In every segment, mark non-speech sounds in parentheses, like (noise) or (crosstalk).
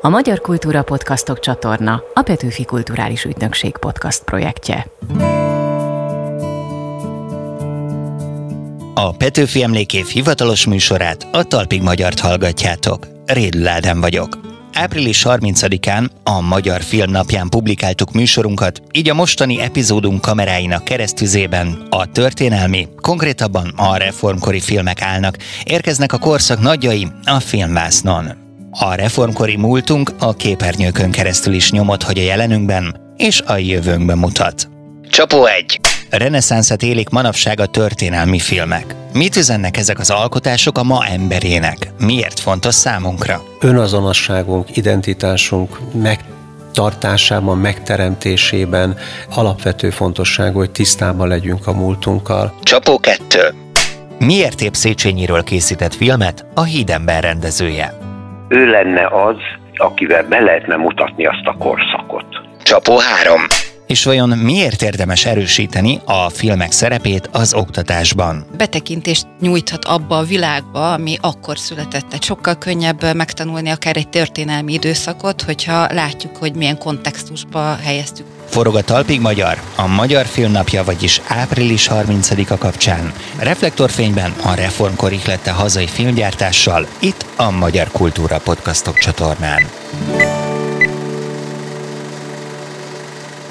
A Magyar Kultúra Podcastok csatorna a Petőfi Kulturális Ügynökség podcast projektje. A Petőfi Emlékév hivatalos műsorát a Talpig Magyart hallgatjátok. Rédl Ádám vagyok. Április 30-án a Magyar Film Napján publikáltuk műsorunkat, így a mostani epizódunk kameráinak keresztüzében a történelmi, konkrétabban a reformkori filmek állnak, érkeznek a korszak nagyjai a filmvásznon. A reformkori múltunk a képernyőkön keresztül is nyomot, hogy a jelenünkben és a jövőnkben mutat. Csapó 1. Reneszánszat élik manapság a történelmi filmek. Mit üzennek ezek az alkotások a ma emberének? Miért fontos számunkra? Önazonosságunk, identitásunk meg tartásában, megteremtésében alapvető fontosságú, hogy tisztában legyünk a múltunkkal. Csapó 2. Miért épp Széchenyiről készített filmet a Hídember rendezője? Ő lenne az, akivel be lehetne mutatni azt a korszakot. Csapó 3. És vajon miért érdemes erősíteni a filmek szerepét az oktatásban? betekintést nyújthat abba a világba, ami akkor született. Tehát sokkal könnyebb megtanulni akár egy történelmi időszakot, hogyha látjuk, hogy milyen kontextusba helyeztük. Forog a Talpig Magyar, a Magyar Filmnapja, vagyis április 30-a kapcsán. Reflektorfényben a reformkor ihlette hazai filmgyártással, itt a Magyar Kultúra Podcastok csatornán.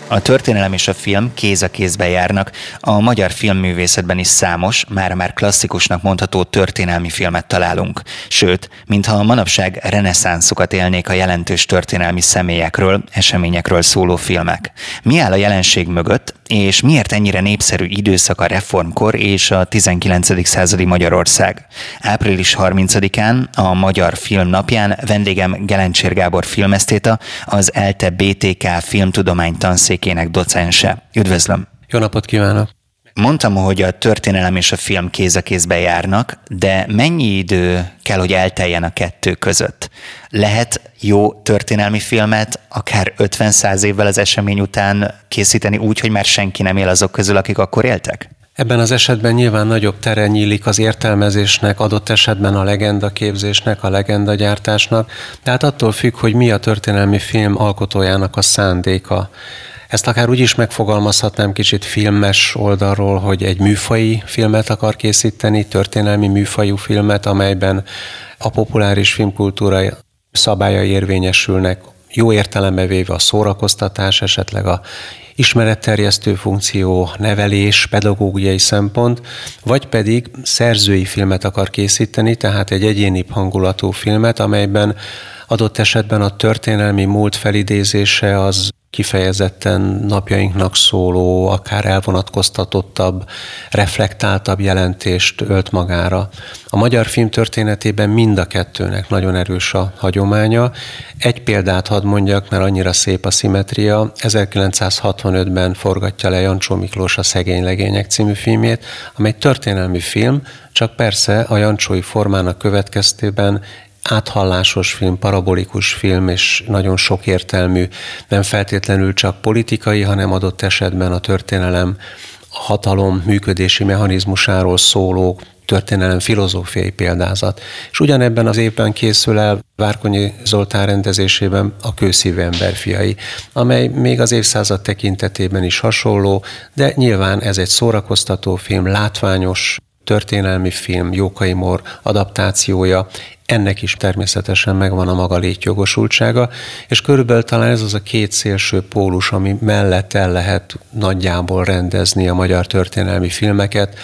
A történelem és a film kéz a kézbe járnak. A magyar filmművészetben is számos, már már klasszikusnak mondható történelmi filmet találunk. Sőt, mintha a manapság reneszánszukat élnék a jelentős történelmi személyekről, eseményekről szóló filmek. Mi áll a jelenség mögött, és miért ennyire népszerű időszak a reformkor és a 19. századi Magyarország? Április 30-án, a Magyar Film napján vendégem Gelencsér Gábor filmesztéta, az ELTE BTK filmtudomány tanszékének docense. Üdvözlöm! Jó napot kívánok! Mondtam, hogy a történelem és a film kéz a kézbe járnak, de mennyi idő kell, hogy elteljen a kettő között? Lehet jó történelmi filmet akár 50-100 évvel az esemény után készíteni úgy, hogy már senki nem él azok közül, akik akkor éltek? Ebben az esetben nyilván nagyobb tere nyílik az értelmezésnek, adott esetben a legenda képzésnek, a legenda gyártásnak, tehát attól függ, hogy mi a történelmi film alkotójának a szándéka. Ezt akár úgy is megfogalmazhatnám kicsit filmes oldalról, hogy egy műfai filmet akar készíteni, történelmi műfajú filmet, amelyben a populáris filmkultúra szabályai érvényesülnek, jó értelembe véve a szórakoztatás, esetleg a ismeretterjesztő funkció, nevelés, pedagógiai szempont, vagy pedig szerzői filmet akar készíteni, tehát egy egyéni hangulatú filmet, amelyben adott esetben a történelmi múlt felidézése az kifejezetten napjainknak szóló, akár elvonatkoztatottabb, reflektáltabb jelentést ölt magára. A magyar film történetében mind a kettőnek nagyon erős a hagyománya. Egy példát hadd mondjak, mert annyira szép a szimetria. 1965-ben forgatja le Jancsó Miklós a Szegény legények című filmjét, amely történelmi film, csak persze a Jancsói formának következtében áthallásos film, parabolikus film, és nagyon sokértelmű, nem feltétlenül csak politikai, hanem adott esetben a történelem a hatalom működési mechanizmusáról szóló történelem filozófiai példázat. És ugyanebben az évben készül el Várkonyi Zoltán rendezésében a Kőszívő emberfiai, amely még az évszázad tekintetében is hasonló, de nyilván ez egy szórakoztató film, látványos, történelmi film, Jókai Mór adaptációja, ennek is természetesen megvan a maga létjogosultsága, és körülbelül talán ez az a két szélső pólus, ami mellett el lehet nagyjából rendezni a magyar történelmi filmeket,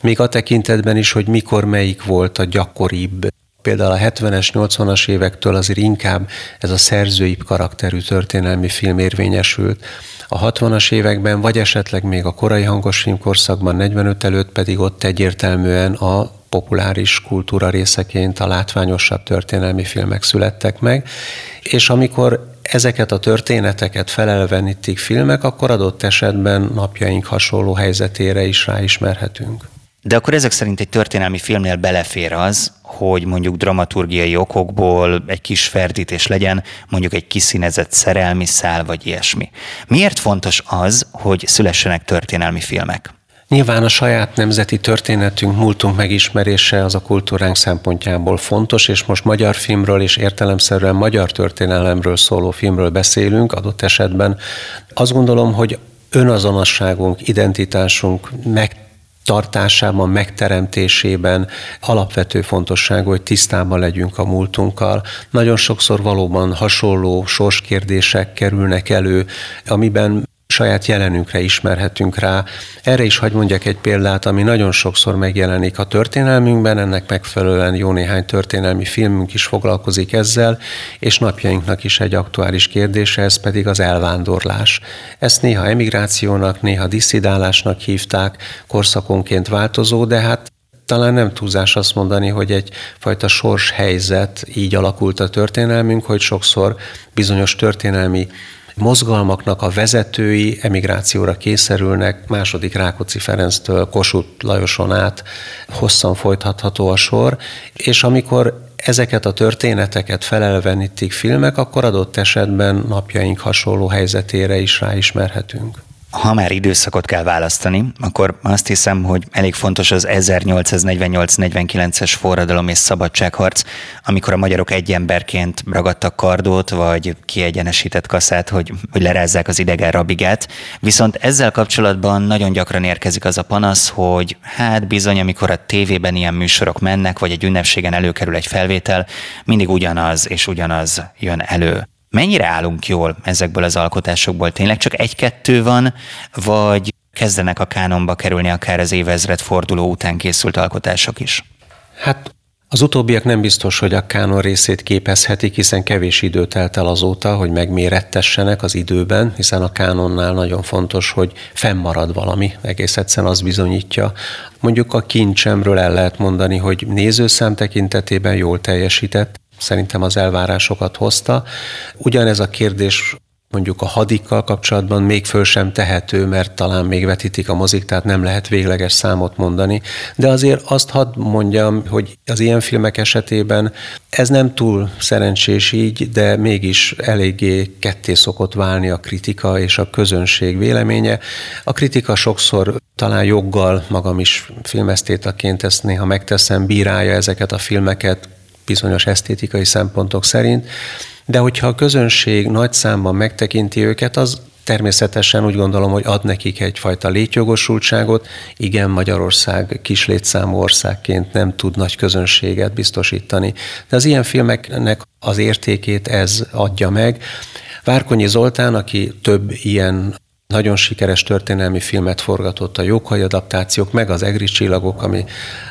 még a tekintetben is, hogy mikor melyik volt a gyakoribb például a 70-es, 80-as évektől azért inkább ez a szerzői karakterű történelmi film érvényesült. A 60-as években, vagy esetleg még a korai hangos filmkorszakban, 45 előtt pedig ott egyértelműen a populáris kultúra részeként a látványosabb történelmi filmek születtek meg, és amikor ezeket a történeteket felelvenítik filmek, akkor adott esetben napjaink hasonló helyzetére is ráismerhetünk. De akkor ezek szerint egy történelmi filmnél belefér az, hogy mondjuk dramaturgiai okokból egy kis ferdítés legyen, mondjuk egy kiszínezett szerelmi szál, vagy ilyesmi. Miért fontos az, hogy szülessenek történelmi filmek? Nyilván a saját nemzeti történetünk, múltunk megismerése az a kultúránk szempontjából fontos, és most magyar filmről és értelemszerűen magyar történelemről szóló filmről beszélünk adott esetben. Azt gondolom, hogy önazonosságunk, identitásunk meg tartásában, megteremtésében alapvető fontosságú, hogy tisztában legyünk a múltunkkal. Nagyon sokszor valóban hasonló sorskérdések kerülnek elő, amiben saját jelenünkre ismerhetünk rá. Erre is hagy mondjak egy példát, ami nagyon sokszor megjelenik a történelmünkben, ennek megfelelően jó néhány történelmi filmünk is foglalkozik ezzel, és napjainknak is egy aktuális kérdése, ez pedig az elvándorlás. Ezt néha emigrációnak, néha disszidálásnak hívták, korszakonként változó, de hát talán nem túlzás azt mondani, hogy egyfajta sors helyzet így alakult a történelmünk, hogy sokszor bizonyos történelmi mozgalmaknak a vezetői emigrációra kényszerülnek, második Rákóczi Ferenctől Kossuth Lajoson át hosszan folytatható a sor, és amikor ezeket a történeteket felelvenítik filmek, akkor adott esetben napjaink hasonló helyzetére is ráismerhetünk ha már időszakot kell választani, akkor azt hiszem, hogy elég fontos az 1848-49-es forradalom és szabadságharc, amikor a magyarok egy emberként ragadtak kardót, vagy kiegyenesített kaszát, hogy, hogy lerázzák az idegen rabigát. Viszont ezzel kapcsolatban nagyon gyakran érkezik az a panasz, hogy hát bizony, amikor a tévében ilyen műsorok mennek, vagy egy ünnepségen előkerül egy felvétel, mindig ugyanaz és ugyanaz jön elő. Mennyire állunk jól ezekből az alkotásokból? Tényleg csak egy-kettő van, vagy kezdenek a kánonba kerülni akár az évezred forduló után készült alkotások is? Hát az utóbbiak nem biztos, hogy a kánon részét képezhetik, hiszen kevés idő telt el azóta, hogy megmérettessenek az időben, hiszen a kánonnál nagyon fontos, hogy fennmarad valami, egész egyszerűen az bizonyítja. Mondjuk a kincsemről el lehet mondani, hogy nézőszám tekintetében jól teljesített, szerintem az elvárásokat hozta. Ugyanez a kérdés mondjuk a hadikkal kapcsolatban még föl sem tehető, mert talán még vetítik a mozik, tehát nem lehet végleges számot mondani. De azért azt hadd mondjam, hogy az ilyen filmek esetében ez nem túl szerencsés így, de mégis eléggé ketté szokott válni a kritika és a közönség véleménye. A kritika sokszor talán joggal, magam is filmesztétaként ezt néha megteszem, bírálja ezeket a filmeket, bizonyos esztétikai szempontok szerint, de hogyha a közönség nagy számban megtekinti őket, az természetesen úgy gondolom, hogy ad nekik egyfajta létjogosultságot. Igen, Magyarország kis létszámú országként nem tud nagy közönséget biztosítani, de az ilyen filmeknek az értékét ez adja meg. Várkonyi Zoltán, aki több ilyen nagyon sikeres történelmi filmet forgatott a Jókai adaptációk, meg az Egri csillagok, ami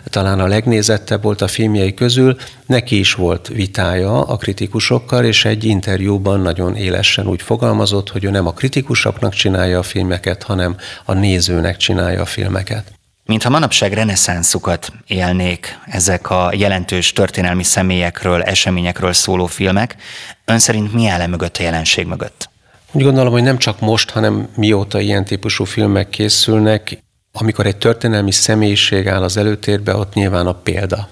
talán a legnézettebb volt a filmjei közül. Neki is volt vitája a kritikusokkal, és egy interjúban nagyon élesen úgy fogalmazott, hogy ő nem a kritikusoknak csinálja a filmeket, hanem a nézőnek csinálja a filmeket. Mintha manapság reneszánszukat élnék ezek a jelentős történelmi személyekről, eseményekről szóló filmek, ön szerint mi áll mögött a jelenség mögött? Úgy gondolom, hogy nem csak most, hanem mióta ilyen típusú filmek készülnek, amikor egy történelmi személyiség áll az előtérbe, ott nyilván a példa.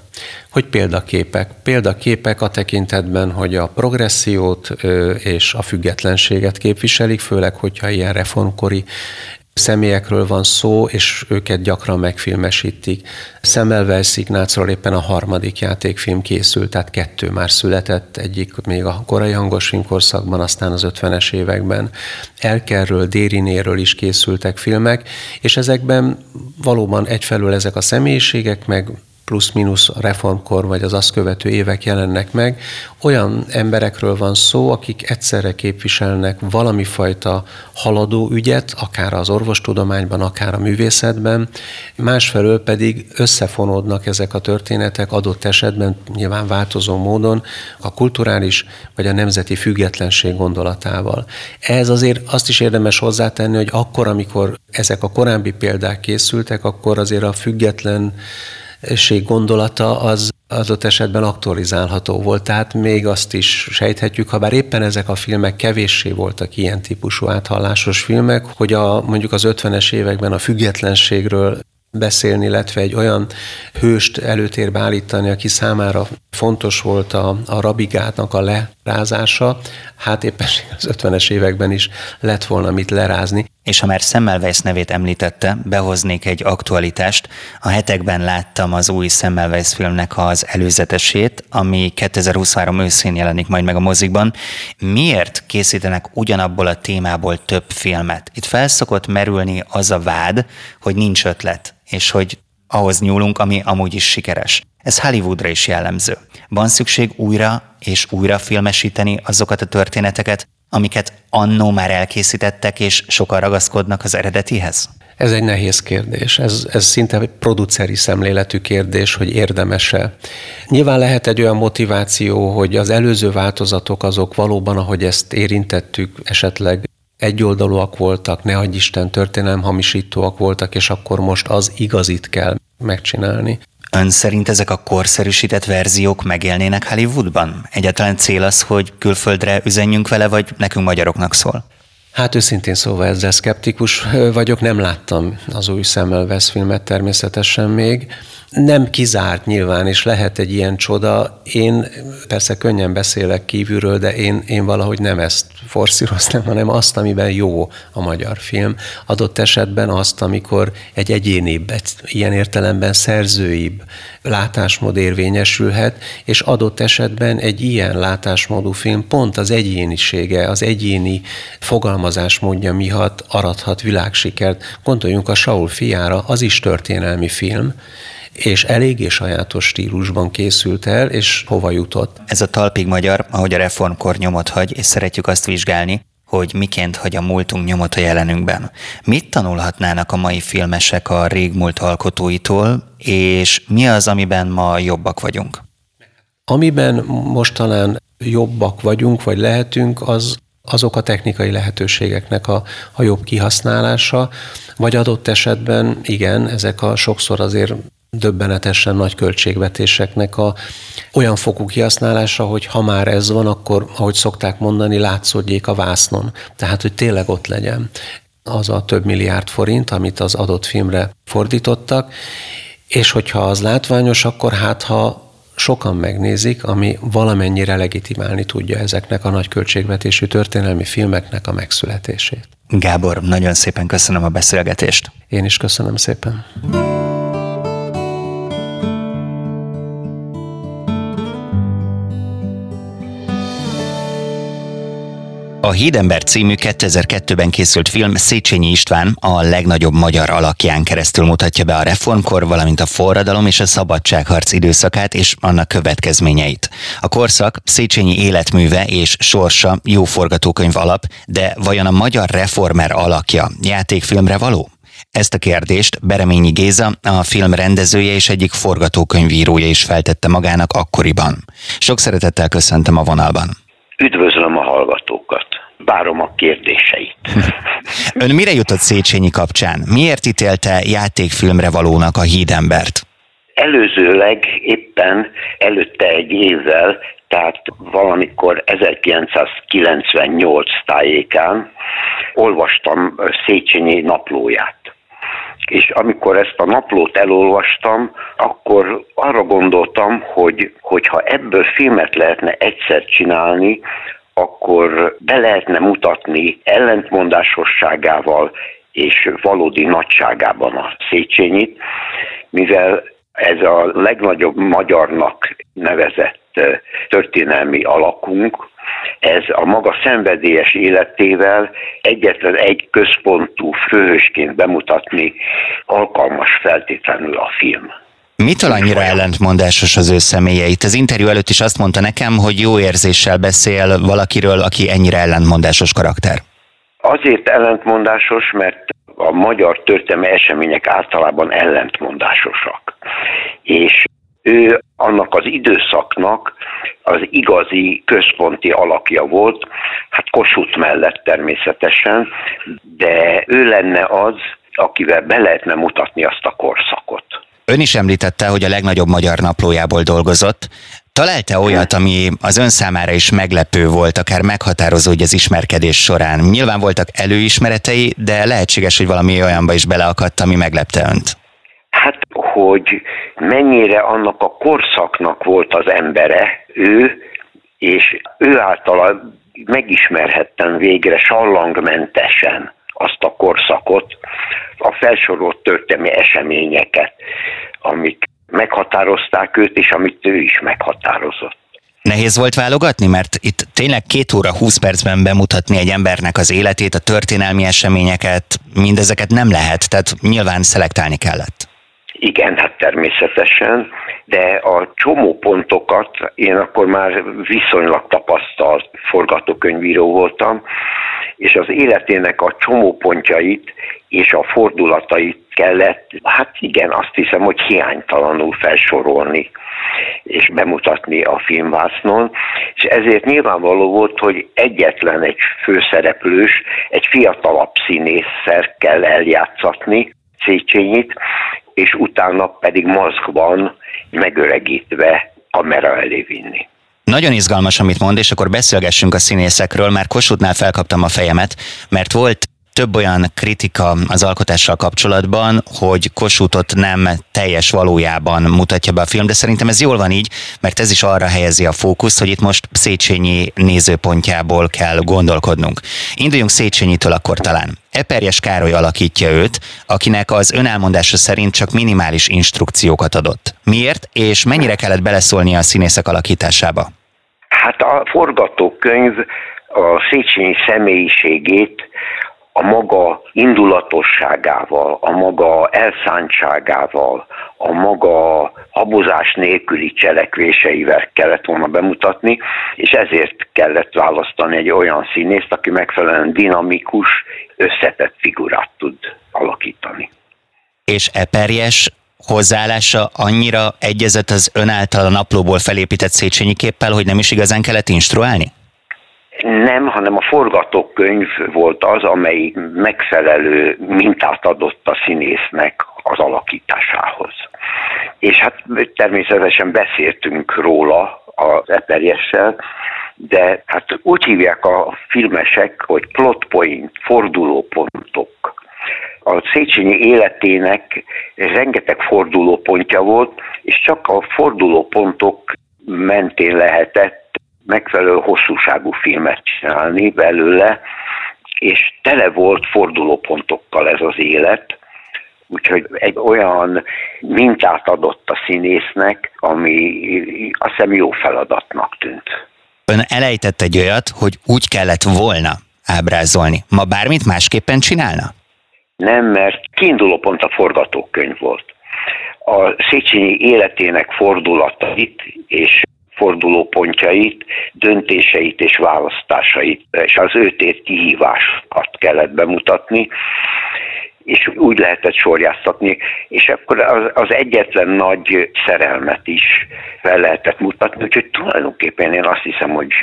Hogy példaképek? Példaképek a tekintetben, hogy a progressziót és a függetlenséget képviselik, főleg, hogyha ilyen reformkori személyekről van szó, és őket gyakran megfilmesítik. Semmelweis Ignácról éppen a harmadik játékfilm készült, tehát kettő már született, egyik még a korai hangos filmkorszakban, aztán az 50-es években. Elkerről, Dérinéről is készültek filmek, és ezekben valóban egyfelől ezek a személyiségek, meg plusz-minusz reformkor vagy az azt követő évek jelennek meg, olyan emberekről van szó, akik egyszerre képviselnek valami fajta haladó ügyet, akár az orvostudományban, akár a művészetben, másfelől pedig összefonódnak ezek a történetek adott esetben nyilván változó módon a kulturális vagy a nemzeti függetlenség gondolatával. Ez azért azt is érdemes hozzátenni, hogy akkor, amikor ezek a korábbi példák készültek, akkor azért a független gondolata az adott esetben aktualizálható volt. Tehát még azt is sejthetjük, ha bár éppen ezek a filmek kevéssé voltak ilyen típusú áthallásos filmek, hogy a, mondjuk az 50-es években a függetlenségről beszélni, illetve egy olyan hőst előtérbe állítani, aki számára fontos volt a, a rabigátnak a le rázása, hát éppen az 50-es években is lett volna mit lerázni. És ha már Semmelweis nevét említette, behoznék egy aktualitást. A hetekben láttam az új Semmelweis filmnek az előzetesét, ami 2023 őszén jelenik majd meg a mozikban. Miért készítenek ugyanabból a témából több filmet? Itt felszokott merülni az a vád, hogy nincs ötlet, és hogy ahhoz nyúlunk, ami amúgy is sikeres. Ez Hollywoodra is jellemző. Van szükség újra és újra filmesíteni azokat a történeteket, amiket annó már elkészítettek, és sokan ragaszkodnak az eredetihez? Ez egy nehéz kérdés. Ez, ez szinte egy produceri szemléletű kérdés, hogy érdemese. Nyilván lehet egy olyan motiváció, hogy az előző változatok azok valóban, ahogy ezt érintettük, esetleg egyoldalúak voltak, ne adj Isten, történelem hamisítóak voltak, és akkor most az igazit kell megcsinálni. Ön szerint ezek a korszerűsített verziók megélnének Hollywoodban? Egyáltalán cél az, hogy külföldre üzenjünk vele, vagy nekünk magyaroknak szól? Hát őszintén szóval ezzel szkeptikus vagyok, nem láttam az új Vesz filmet természetesen még. Nem kizárt nyilván, és lehet egy ilyen csoda. Én persze könnyen beszélek kívülről, de én, én valahogy nem ezt forszíroznám, hanem azt, amiben jó a magyar film. Adott esetben azt, amikor egy egyénibb, egy ilyen értelemben szerzőibb látásmód érvényesülhet, és adott esetben egy ilyen látásmódú film pont az egyénisége, az egyéni fogalmazásmódja miatt arathat világsikert. Gondoljunk a Saul fiára, az is történelmi film, és eléggé sajátos stílusban készült el, és hova jutott. Ez a talpig magyar, ahogy a reformkor nyomot hagy, és szeretjük azt vizsgálni, hogy miként hagy a múltunk nyomot a jelenünkben. Mit tanulhatnának a mai filmesek a régmúlt alkotóitól, és mi az, amiben ma jobbak vagyunk? Amiben most talán jobbak vagyunk, vagy lehetünk, az azok a technikai lehetőségeknek a, a jobb kihasználása, vagy adott esetben igen, ezek a sokszor azért döbbenetesen nagy költségvetéseknek a olyan fokú kihasználása, hogy ha már ez van, akkor, ahogy szokták mondani, látszódjék a vásznon. Tehát, hogy tényleg ott legyen az a több milliárd forint, amit az adott filmre fordítottak, és hogyha az látványos, akkor hát ha sokan megnézik, ami valamennyire legitimálni tudja ezeknek a nagy költségvetésű történelmi filmeknek a megszületését. Gábor, nagyon szépen köszönöm a beszélgetést. Én is köszönöm szépen. A Hídember című 2002-ben készült film Széchenyi István a legnagyobb magyar alakján keresztül mutatja be a reformkor, valamint a forradalom és a szabadságharc időszakát és annak következményeit. A korszak Széchenyi életműve és sorsa jó forgatókönyv alap, de vajon a magyar reformer alakja játékfilmre való? Ezt a kérdést Bereményi Géza, a film rendezője és egyik forgatókönyvírója is feltette magának akkoriban. Sok szeretettel köszöntöm a vonalban. Üdvözlöm a hallgatókat várom a kérdéseit. (laughs) Ön mire jutott Széchenyi kapcsán? Miért ítélte játékfilmre valónak a hídembert? Előzőleg éppen előtte egy évvel, tehát valamikor 1998 tájékán olvastam Széchenyi naplóját. És amikor ezt a naplót elolvastam, akkor arra gondoltam, hogy hogyha ebből filmet lehetne egyszer csinálni, akkor be lehetne mutatni ellentmondásosságával és valódi nagyságában a Széchenyit, mivel ez a legnagyobb magyarnak nevezett történelmi alakunk, ez a maga szenvedélyes életével egyetlen egy központú főhősként bemutatni alkalmas feltétlenül a film. Mitől annyira ellentmondásos az ő személye? Itt az interjú előtt is azt mondta nekem, hogy jó érzéssel beszél valakiről, aki ennyire ellentmondásos karakter. Azért ellentmondásos, mert a magyar történelmi események általában ellentmondásosak. És ő annak az időszaknak az igazi központi alakja volt, hát Kossuth mellett természetesen, de ő lenne az, akivel be lehetne mutatni azt a korszakot. Ön is említette, hogy a legnagyobb magyar naplójából dolgozott. Találta olyat, ami az ön számára is meglepő volt, akár meghatározó hogy az ismerkedés során? Nyilván voltak előismeretei, de lehetséges, hogy valami olyanba is beleakadt, ami meglepte önt. Hát, hogy mennyire annak a korszaknak volt az embere, ő, és ő általa megismerhettem végre sallangmentesen azt a korszakot, a felsorolt történelmi eseményeket, amik meghatározták őt, és amit ő is meghatározott. Nehéz volt válogatni, mert itt tényleg két óra, húsz percben bemutatni egy embernek az életét, a történelmi eseményeket, mindezeket nem lehet, tehát nyilván szelektálni kellett. Igen, hát természetesen, de a csomó pontokat én akkor már viszonylag tapasztalt forgatókönyvíró voltam, és az életének a csomó pontjait és a fordulatait kellett, hát igen, azt hiszem, hogy hiánytalanul felsorolni és bemutatni a filmvásznon, és ezért nyilvánvaló volt, hogy egyetlen egy főszereplős, egy fiatalabb színésszer kell eljátszatni, Széchenyit, és utána pedig maszkban megöregítve kamera elé vinni. Nagyon izgalmas, amit mond, és akkor beszélgessünk a színészekről, már Kossuthnál felkaptam a fejemet, mert volt több olyan kritika az alkotással kapcsolatban, hogy Kossuthot nem teljes valójában mutatja be a film, de szerintem ez jól van így, mert ez is arra helyezi a fókuszt, hogy itt most Széchenyi nézőpontjából kell gondolkodnunk. Induljunk Széchenyitől akkor talán. Eperjes Károly alakítja őt, akinek az önelmondása szerint csak minimális instrukciókat adott. Miért, és mennyire kellett beleszólnia a színészek alakításába? Hát a forgatókönyv a Széchenyi személyiségét a maga indulatosságával, a maga elszántságával, a maga habozás nélküli cselekvéseivel kellett volna bemutatni, és ezért kellett választani egy olyan színészt, aki megfelelően dinamikus, összetett figurát tud alakítani. És Eperjes hozzáállása annyira egyezett az ön által a naplóból felépített Széchenyi képpel, hogy nem is igazán kellett instruálni? Nem, hanem a forgatókönyv volt az, amely megfelelő mintát adott a színésznek az alakításához. És hát természetesen beszéltünk róla az Eperjessel, de hát úgy hívják a filmesek, hogy plot point, fordulópontok. A Széchenyi életének rengeteg fordulópontja volt, és csak a fordulópontok mentén lehetett megfelelő hosszúságú filmet csinálni belőle, és tele volt fordulópontokkal ez az élet, úgyhogy egy olyan mintát adott a színésznek, ami azt hiszem jó feladatnak tűnt. Ön elejtett egy olyat, hogy úgy kellett volna ábrázolni. Ma bármit másképpen csinálna? Nem, mert kiinduló pont a forgatókönyv volt. A Széchenyi életének fordulatait és fordulópontjait, döntéseit és választásait, és az őtét kihívásokat kellett bemutatni, és úgy lehetett sorjáztatni, és akkor az, az egyetlen nagy szerelmet is fel lehetett mutatni, úgyhogy tulajdonképpen én azt hiszem, hogy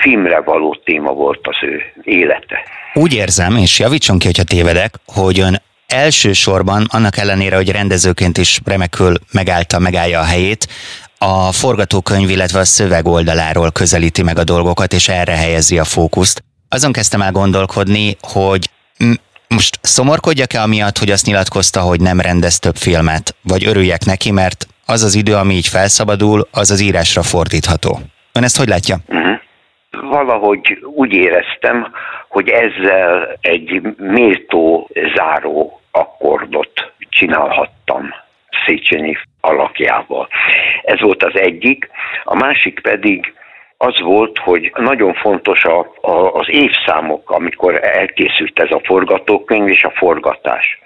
filmre való téma volt az ő élete. Úgy érzem, és javítson ki, hogyha tévedek, hogy ön elsősorban, annak ellenére, hogy rendezőként is remekül megállta, megállja a helyét, a forgatókönyv, illetve a szöveg oldaláról közelíti meg a dolgokat, és erre helyezi a fókuszt. Azon kezdtem el gondolkodni, hogy most szomorkodjak-e amiatt, hogy azt nyilatkozta, hogy nem rendez több filmet, vagy örüljek neki, mert az az idő, ami így felszabadul, az az írásra fordítható. Ön ezt hogy látja? Uh-huh. Valahogy úgy éreztem, hogy ezzel egy méltó záró akkordot csinálhattam Széchenyi alakjával. Ez volt az egyik. A másik pedig az volt, hogy nagyon fontos a, a, az évszámok, amikor elkészült ez a forgatókönyv és a forgatás.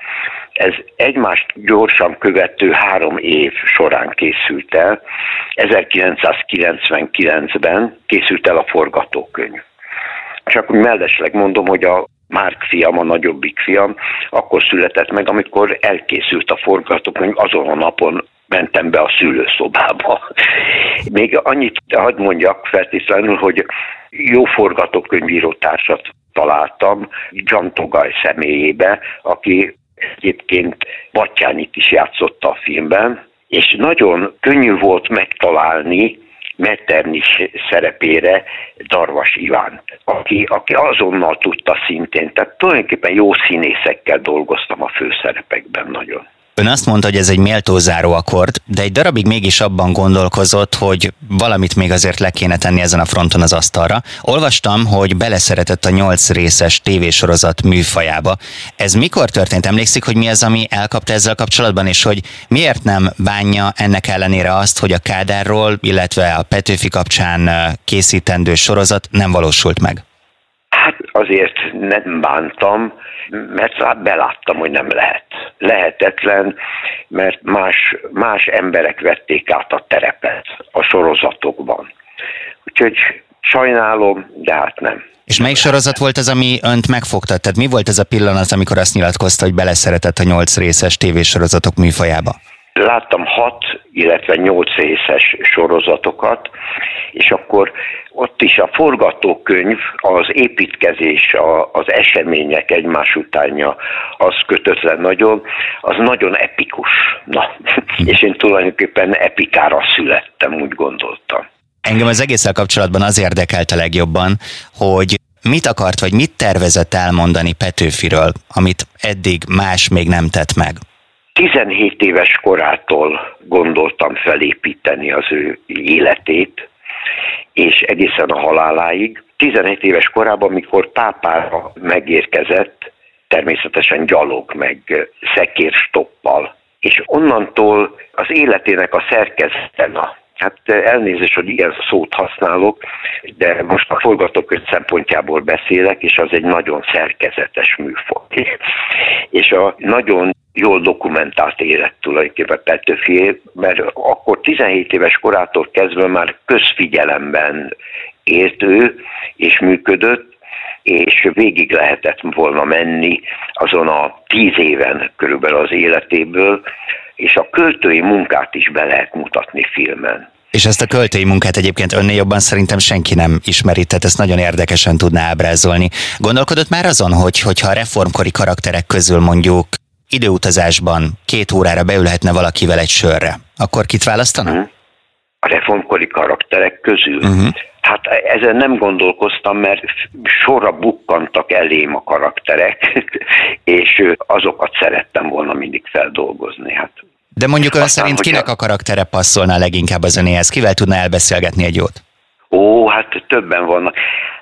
Ez egymást gyorsan követő három év során készült el. 1999-ben készült el a forgatókönyv. Csak úgy mellesleg mondom, hogy a Márk fiam, a nagyobbik fiam, akkor született meg, amikor elkészült a forgatókönyv azon a napon, mentem be a szülőszobába. Még annyit hadd mondjak feltétlenül, hogy jó forgatókönyvíró társat találtam John Togaj személyébe, aki egyébként Batyányit is játszotta a filmben, és nagyon könnyű volt megtalálni Metternich szerepére Darvas Ivánt, aki, aki azonnal tudta szintén, tehát tulajdonképpen jó színészekkel dolgoztam a főszerepekben nagyon. Ön azt mondta, hogy ez egy méltó záró akkord, de egy darabig mégis abban gondolkozott, hogy valamit még azért le kéne tenni ezen a fronton az asztalra. Olvastam, hogy beleszeretett a nyolc részes tévésorozat műfajába. Ez mikor történt? Emlékszik, hogy mi az, ami elkapta ezzel kapcsolatban, és hogy miért nem bánja ennek ellenére azt, hogy a Kádárról, illetve a Petőfi kapcsán készítendő sorozat nem valósult meg? Hát azért nem bántam, mert hát beláttam, hogy nem lehet. Lehetetlen, mert más, más emberek vették át a terepet a sorozatokban. Úgyhogy sajnálom, de hát nem. És melyik sorozat volt az, ami önt megfogta? Tehát mi volt ez a pillanat, amikor azt nyilatkozta, hogy beleszeretett a nyolc részes tévésorozatok műfajába? Láttam hat, illetve nyolc részes sorozatokat, és akkor ott is a forgatókönyv, az építkezés, a, az események egymás utánja, az kötötlen nagyon, az nagyon epikus. Na, és én tulajdonképpen epikára születtem, úgy gondoltam. Engem az egésszel kapcsolatban az érdekelt a legjobban, hogy mit akart, vagy mit tervezett elmondani Petőfiről, amit eddig más még nem tett meg? 17 éves korától gondoltam felépíteni az ő életét, és egészen a haláláig. 17 éves korában, mikor tápára megérkezett, természetesen gyalog, meg szekérstoppal, és onnantól az életének a szerkezete, Hát elnézést, hogy ilyen szót használok, de most a forgatókönyv szempontjából beszélek, és az egy nagyon szerkezetes műfaj. (laughs) És a nagyon jól dokumentált élet tulajdonképpen Petőfi, mert akkor 17 éves korától kezdve már közfigyelemben ért ő, és működött, és végig lehetett volna menni azon a tíz éven körülbelül az életéből, és a költői munkát is be lehet mutatni filmen. És ezt a költői munkát egyébként önnél jobban szerintem senki nem ismeri, tehát ezt nagyon érdekesen tudná ábrázolni. Gondolkodott már azon, hogy hogyha a reformkori karakterek közül mondjuk időutazásban két órára beülhetne valakivel egy sörre, akkor kit választana? Uh-huh. A reformkori karakterek közül? Uh-huh. Hát ezen nem gondolkoztam, mert sorra bukkantak elém a karakterek, (laughs) és azokat szerettem volna mindig feldolgozni. Hát de mondjuk ön Aztán, szerint kinek a karaktere passzolna leginkább az önéhez? Kivel tudna elbeszélgetni egy jót? Ó, hát többen vannak.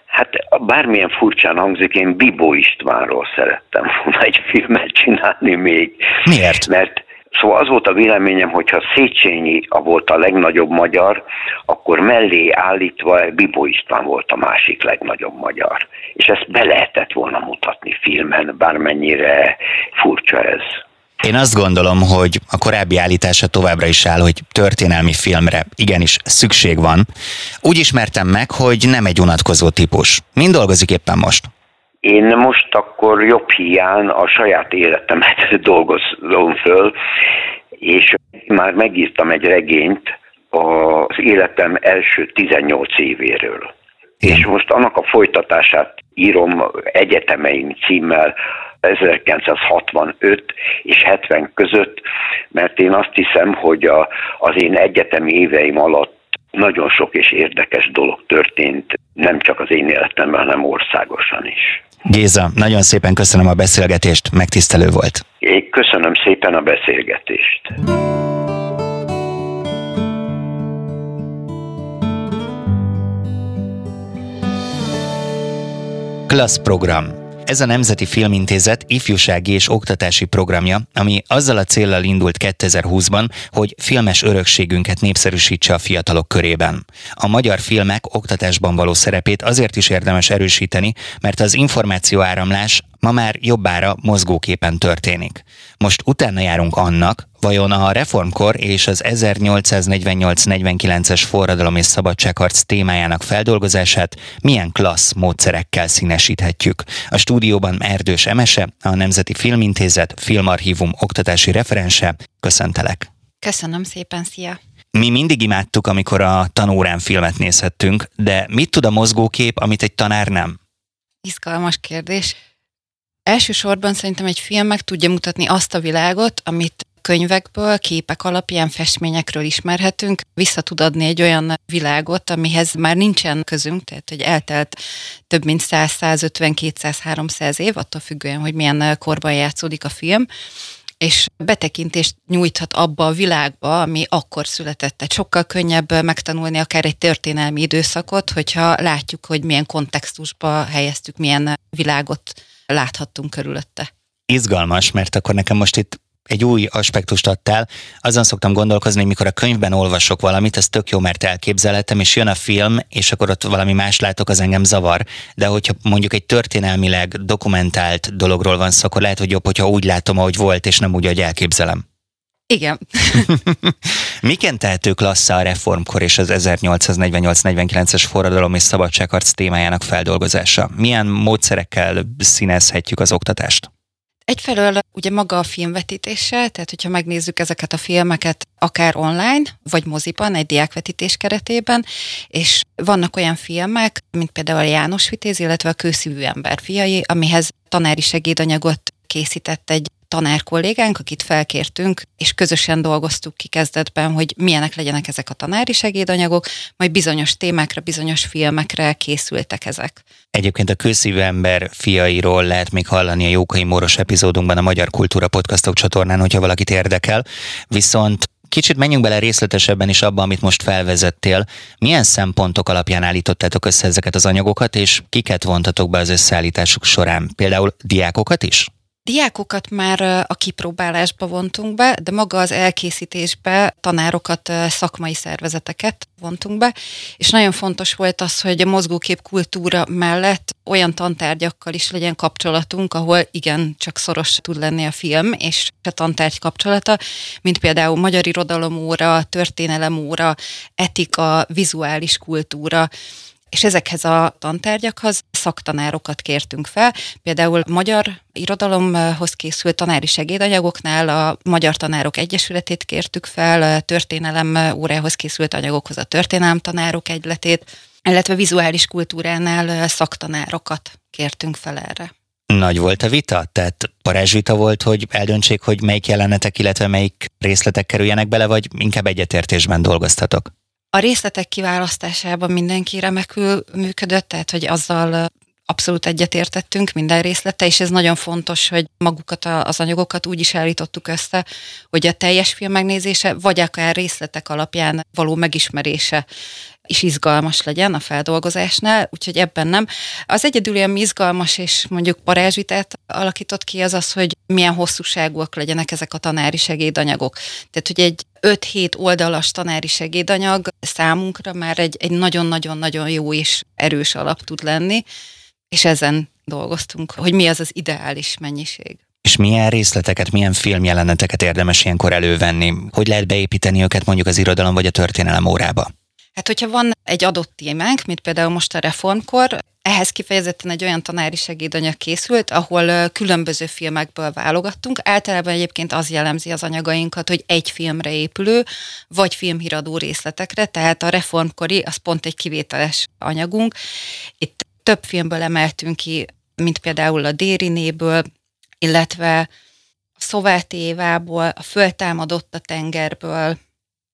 Hát bármilyen furcsán hangzik, én Bibó Istvánról szerettem volna egy filmet csinálni még. Miért? Mert Szóval az volt a véleményem, hogyha Széchenyi a volt a legnagyobb magyar, akkor mellé állítva Bibó István volt a másik legnagyobb magyar. És ezt be lehetett volna mutatni filmen, bármennyire furcsa ez. Én azt gondolom, hogy a korábbi állítása továbbra is áll, hogy történelmi filmre igenis szükség van. Úgy ismertem meg, hogy nem egy unatkozó típus. Mind dolgozik éppen most? Én most akkor jobb hiány a saját életemet (laughs) dolgozom föl, és már megírtam egy regényt az életem első 18 évéről. Igen. És most annak a folytatását írom egyetemeim címmel, 1965 és 70 között, mert én azt hiszem, hogy a, az én egyetemi éveim alatt nagyon sok és érdekes dolog történt, nem csak az én életemben, hanem országosan is. Géza, nagyon szépen köszönöm a beszélgetést, megtisztelő volt. Én köszönöm szépen a beszélgetést. Klassz program ez a Nemzeti Filmintézet ifjúsági és oktatási programja, ami azzal a céllal indult 2020-ban, hogy filmes örökségünket népszerűsítse a fiatalok körében. A magyar filmek oktatásban való szerepét azért is érdemes erősíteni, mert az információáramlás ma már jobbára mozgóképen történik. Most utána járunk annak, vajon a reformkor és az 1848-49-es forradalom és szabadságharc témájának feldolgozását milyen klassz módszerekkel színesíthetjük. A stúdióban Erdős Emese, a Nemzeti Filmintézet Filmarchívum oktatási referense. Köszöntelek! Köszönöm szépen, szia! Mi mindig imádtuk, amikor a tanórán filmet nézhettünk, de mit tud a mozgókép, amit egy tanár nem? Izgalmas kérdés. Elsősorban szerintem egy film meg tudja mutatni azt a világot, amit könyvekből, képek alapján, festményekről ismerhetünk, vissza tud adni egy olyan világot, amihez már nincsen közünk, tehát hogy eltelt több mint 100, 150, 200, 300 év, attól függően, hogy milyen korban játszódik a film, és betekintést nyújthat abba a világba, ami akkor született. Tehát sokkal könnyebb megtanulni akár egy történelmi időszakot, hogyha látjuk, hogy milyen kontextusba helyeztük, milyen világot láthattunk körülötte. Izgalmas, mert akkor nekem most itt egy új aspektust adtál. Azon szoktam gondolkozni, hogy mikor a könyvben olvasok valamit, ez tök jó, mert elképzelhetem, és jön a film, és akkor ott valami más látok, az engem zavar. De hogyha mondjuk egy történelmileg dokumentált dologról van szó, akkor lehet, hogy jobb, hogyha úgy látom, ahogy volt, és nem úgy, hogy elképzelem. Igen. (laughs) Miként tehető klassza a reformkor és az 1848-49-es forradalom és szabadságharc témájának feldolgozása? Milyen módszerekkel színezhetjük az oktatást? Egyfelől ugye maga a filmvetítése, tehát hogyha megnézzük ezeket a filmeket akár online, vagy moziban, egy diákvetítés keretében, és vannak olyan filmek, mint például a János Vitéz, illetve a Kőszívű ember fiai, amihez tanári segédanyagot készített egy tanár kollégánk, akit felkértünk, és közösen dolgoztuk ki kezdetben, hogy milyenek legyenek ezek a tanári segédanyagok, majd bizonyos témákra, bizonyos filmekre készültek ezek. Egyébként a kőszívű ember fiairól lehet még hallani a Jókai Móros epizódunkban a Magyar Kultúra Podcastok csatornán, hogyha valakit érdekel. Viszont Kicsit menjünk bele részletesebben is abba, amit most felvezettél. Milyen szempontok alapján állítottátok össze ezeket az anyagokat, és kiket vontatok be az összeállításuk során? Például diákokat is? Diákokat már a kipróbálásba vontunk be, de maga az elkészítésbe tanárokat, szakmai szervezeteket vontunk be, és nagyon fontos volt az, hogy a mozgókép kultúra mellett olyan tantárgyakkal is legyen kapcsolatunk, ahol igen, csak szoros tud lenni a film és a tantárgy kapcsolata, mint például magyar irodalom óra, történelem óra, etika, vizuális kultúra, és ezekhez a tantárgyakhoz szaktanárokat kértünk fel. Például magyar irodalomhoz készült tanári segédanyagoknál a Magyar Tanárok Egyesületét kértük fel, történelem órához készült anyagokhoz a történelem tanárok egyletét, illetve vizuális kultúránál szaktanárokat kértünk fel erre. Nagy volt a vita? Tehát parázsvita volt, hogy eldöntsék, hogy melyik jelenetek, illetve melyik részletek kerüljenek bele, vagy inkább egyetértésben dolgoztatok? A részletek kiválasztásában mindenki remekül működött, tehát hogy azzal abszolút egyetértettünk minden részlete, és ez nagyon fontos, hogy magukat az anyagokat úgy is állítottuk össze, hogy a teljes film megnézése, vagy akár részletek alapján való megismerése is izgalmas legyen a feldolgozásnál, úgyhogy ebben nem. Az egyedül ilyen izgalmas és mondjuk parázsvitát alakított ki az az, hogy milyen hosszúságúak legyenek ezek a tanári segédanyagok. Tehát, hogy egy 5-7 oldalas tanári segédanyag számunkra már egy, egy nagyon-nagyon-nagyon jó és erős alap tud lenni, és ezen dolgoztunk, hogy mi az az ideális mennyiség. És milyen részleteket, milyen filmjeleneteket érdemes ilyenkor elővenni? Hogy lehet beépíteni őket mondjuk az irodalom vagy a történelem órába? Hát, hogyha van egy adott témánk, mint például most a reformkor, ehhez kifejezetten egy olyan tanári segédanyag készült, ahol különböző filmekből válogattunk. Általában egyébként az jellemzi az anyagainkat, hogy egy filmre épülő, vagy filmhíradó részletekre, tehát a reformkori az pont egy kivételes anyagunk. Itt több filmből emeltünk ki, mint például a Dérinéből, illetve a Szováti Évából, a Föltámadott a tengerből,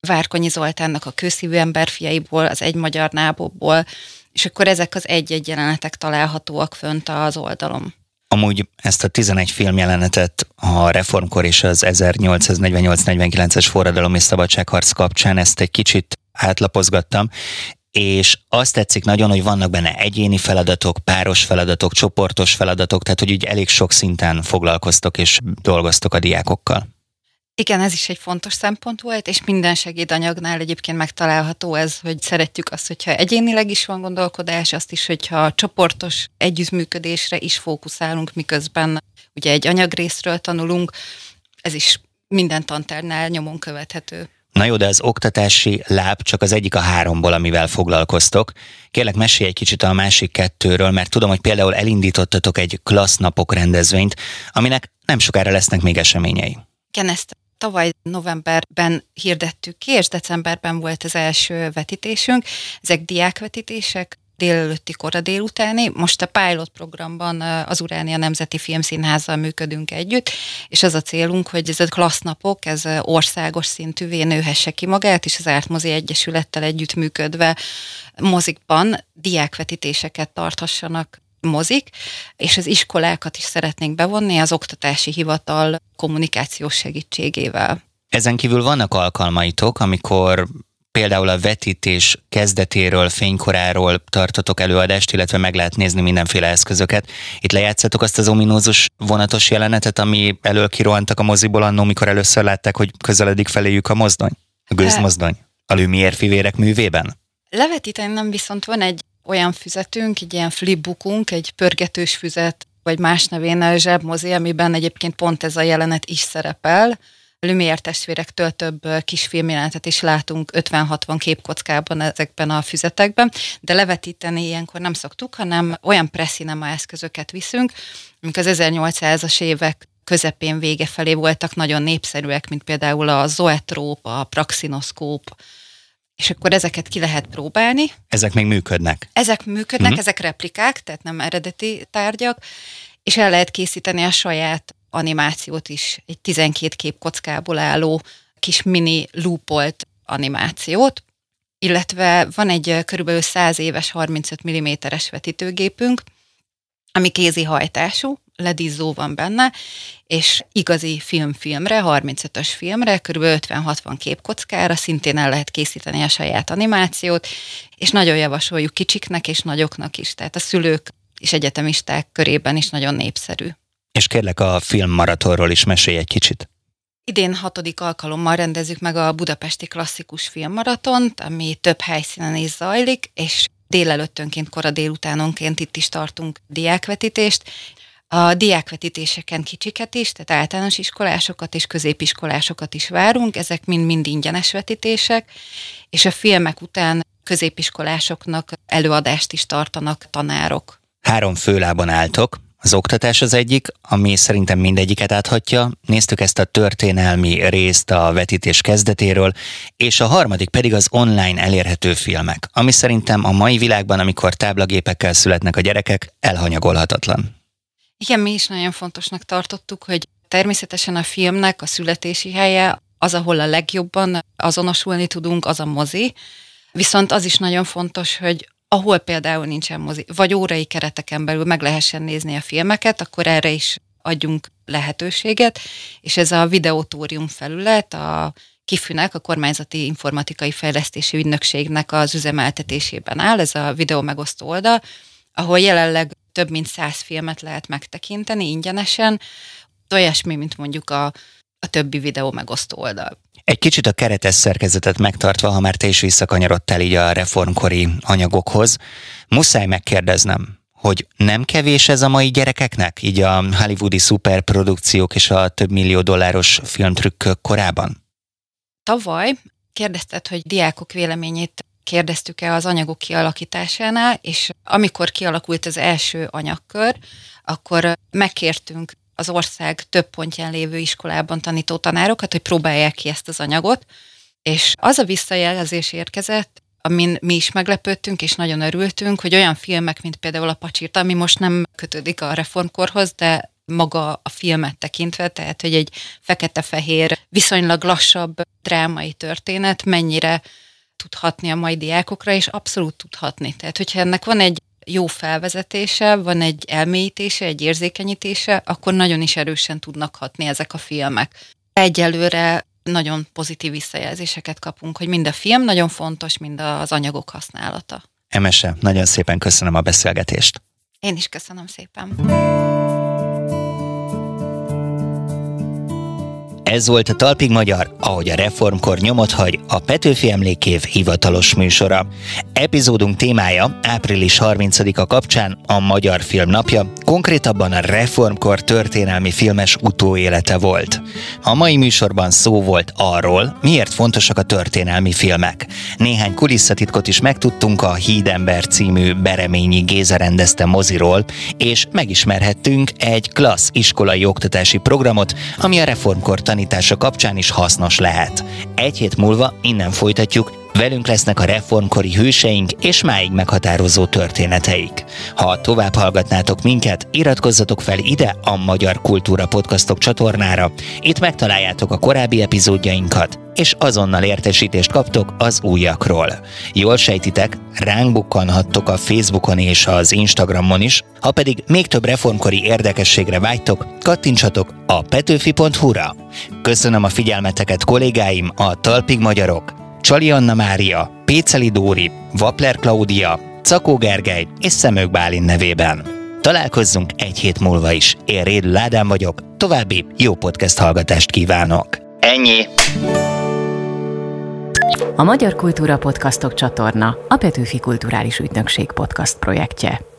Várkonyi Zoltánnak a kőszívű emberfiaiból, az Egy Magyar Nábokból, és akkor ezek az egy-egy jelenetek találhatóak fönt az oldalon. Amúgy ezt a 11 filmjelenetet a reformkor és az 1848-49-es forradalom és szabadságharc kapcsán ezt egy kicsit átlapozgattam, és azt tetszik nagyon, hogy vannak benne egyéni feladatok, páros feladatok, csoportos feladatok, tehát hogy így elég sok szinten foglalkoztok és dolgoztok a diákokkal. Igen, ez is egy fontos szempont volt, és minden segédanyagnál egyébként megtalálható ez, hogy szeretjük azt, hogyha egyénileg is van gondolkodás, azt is, hogyha csoportos együttműködésre is fókuszálunk, miközben ugye egy anyagrészről tanulunk, ez is minden tantárnál nyomon követhető. Na jó, de az oktatási láb csak az egyik a háromból, amivel foglalkoztok. Kérlek, mesélj egy kicsit a másik kettőről, mert tudom, hogy például elindítottatok egy klassznapok rendezvényt, aminek nem sokára lesznek még eseményei. Igen, ezt tavaly novemberben hirdettük ki, és decemberben volt az első vetítésünk. Ezek diákvetítések, délelőtti kora délutáni. Most a pilot programban az Uránia Nemzeti Filmszínházzal működünk együtt, és az a célunk, hogy ez a klassznapok, ez országos szintűvé nőhesse ki magát, és az Ártmozi Egyesülettel együtt működve mozikban diákvetítéseket tarthassanak mozik, és az iskolákat is szeretnénk bevonni az oktatási hivatal kommunikációs segítségével. Ezen kívül vannak alkalmaitok, amikor például a vetítés kezdetéről, fénykoráról tartotok előadást, illetve meg lehet nézni mindenféle eszközöket. Itt lejátszatok azt az ominózus vonatos jelenetet, ami elől kirohantak a moziból annó, mikor először látták, hogy közeledik feléjük a mozdony, a gőzmozdony, a Lumière fivérek művében? Levetíteni nem, viszont van egy olyan füzetünk, egy ilyen flipbookunk, egy pörgetős füzet, vagy más nevén a zsebmozi, amiben egyébként pont ez a jelenet is szerepel, Lumière testvérektől több kisfilmjelenetet is látunk 50-60 képkockában ezekben a füzetekben, de levetíteni ilyenkor nem szoktuk, hanem olyan presszinema eszközöket viszünk, amik az 1800-as évek közepén vége felé voltak nagyon népszerűek, mint például a zoetróp, a praxinoszkóp, és akkor ezeket ki lehet próbálni. Ezek még működnek? Ezek működnek, uh-huh. ezek replikák, tehát nem eredeti tárgyak, és el lehet készíteni a saját animációt is, egy 12 kép kockából álló kis mini loopolt animációt, illetve van egy körülbelül 100 éves 35 mm-es vetítőgépünk, ami kézi hajtású, ledizzó van benne, és igazi film-filmre, 35-ös filmre, kb. 50-60 képkockára szintén el lehet készíteni a saját animációt, és nagyon javasoljuk kicsiknek és nagyoknak is, tehát a szülők és egyetemisták körében is nagyon népszerű. És kérlek a filmmaratonról is mesélj egy kicsit. Idén hatodik alkalommal rendezzük meg a Budapesti Klasszikus Filmmaratont, ami több helyszínen is zajlik, és délelőttönként, kora délutánonként itt is tartunk diákvetítést. A diákvetítéseken kicsiket is, tehát általános iskolásokat és középiskolásokat is várunk, ezek mind-mind ingyenes vetítések, és a filmek után középiskolásoknak előadást is tartanak tanárok. Három főlában álltok, az oktatás az egyik, ami szerintem mindegyiket áthatja. Néztük ezt a történelmi részt a vetítés kezdetéről, és a harmadik pedig az online elérhető filmek, ami szerintem a mai világban, amikor táblagépekkel születnek a gyerekek, elhanyagolhatatlan. Igen, mi is nagyon fontosnak tartottuk, hogy természetesen a filmnek a születési helye az, ahol a legjobban azonosulni tudunk, az a mozi, Viszont az is nagyon fontos, hogy ahol például nincsen mozi, vagy órai kereteken belül meg lehessen nézni a filmeket, akkor erre is adjunk lehetőséget, és ez a videótórium felület a Kifűnek, a Kormányzati Informatikai Fejlesztési Ügynökségnek az üzemeltetésében áll, ez a videó megosztó oldal, ahol jelenleg több mint száz filmet lehet megtekinteni ingyenesen, olyasmi, mint mondjuk a, a többi videó megosztó oldal. Egy kicsit a keretes szerkezetet megtartva, ha már te is visszakanyarodtál így a reformkori anyagokhoz, muszáj megkérdeznem, hogy nem kevés ez a mai gyerekeknek, így a hollywoodi szuperprodukciók és a több millió dolláros filmtrükkök korában? Tavaly kérdezted, hogy diákok véleményét kérdeztük-e az anyagok kialakításánál, és amikor kialakult az első anyagkör, akkor megkértünk az ország több pontján lévő iskolában tanító tanárokat, hogy próbálják ki ezt az anyagot, és az a visszajelzés érkezett, amin mi is meglepődtünk, és nagyon örültünk, hogy olyan filmek, mint például a Pacsirta, ami most nem kötődik a reformkorhoz, de maga a filmet tekintve, tehát hogy egy fekete-fehér, viszonylag lassabb drámai történet mennyire tudhatni a mai diákokra, és abszolút tudhatni. Tehát, hogyha ennek van egy jó felvezetése, van egy elmélyítése, egy érzékenyítése, akkor nagyon is erősen tudnak hatni ezek a filmek. Egyelőre nagyon pozitív visszajelzéseket kapunk, hogy mind a film nagyon fontos, mind az anyagok használata. Emese, nagyon szépen köszönöm a beszélgetést. Én is köszönöm szépen. Ez volt a Talpig Magyar, ahogy a reformkor nyomot hagy, a Petőfi Emlékév hivatalos műsora. Epizódunk témája április 30-a kapcsán a Magyar Film Napja, konkrétabban a reformkor történelmi filmes utóélete volt. A mai műsorban szó volt arról, miért fontosak a történelmi filmek. Néhány kulisszatitkot is megtudtunk a Hídember című Bereményi Géza rendezte moziról, és megismerhettünk egy klassz iskolai oktatási programot, ami a reformkor tanítása kapcsán is hasznos lehet. Egy hét múlva innen folytatjuk Velünk lesznek a reformkori hőseink és máig meghatározó történeteik. Ha tovább hallgatnátok minket, iratkozzatok fel ide a Magyar Kultúra Podcastok csatornára. Itt megtaláljátok a korábbi epizódjainkat, és azonnal értesítést kaptok az újakról. Jól sejtitek, ránk bukkanhattok a Facebookon és az Instagramon is, ha pedig még több reformkori érdekességre vágytok, kattintsatok a petőfi.hu-ra. Köszönöm a figyelmeteket kollégáim, a Talpig Magyarok, Csali Anna Mária, Péceli Dóri, Vapler Klaudia, Cakó Gergely és Szemők Bálin nevében. Találkozzunk egy hét múlva is. Én Rédl Ládám vagyok, további jó podcast hallgatást kívánok. Ennyi! A Magyar Kultúra Podcastok csatorna a Petőfi Kulturális Ügynökség podcast projektje.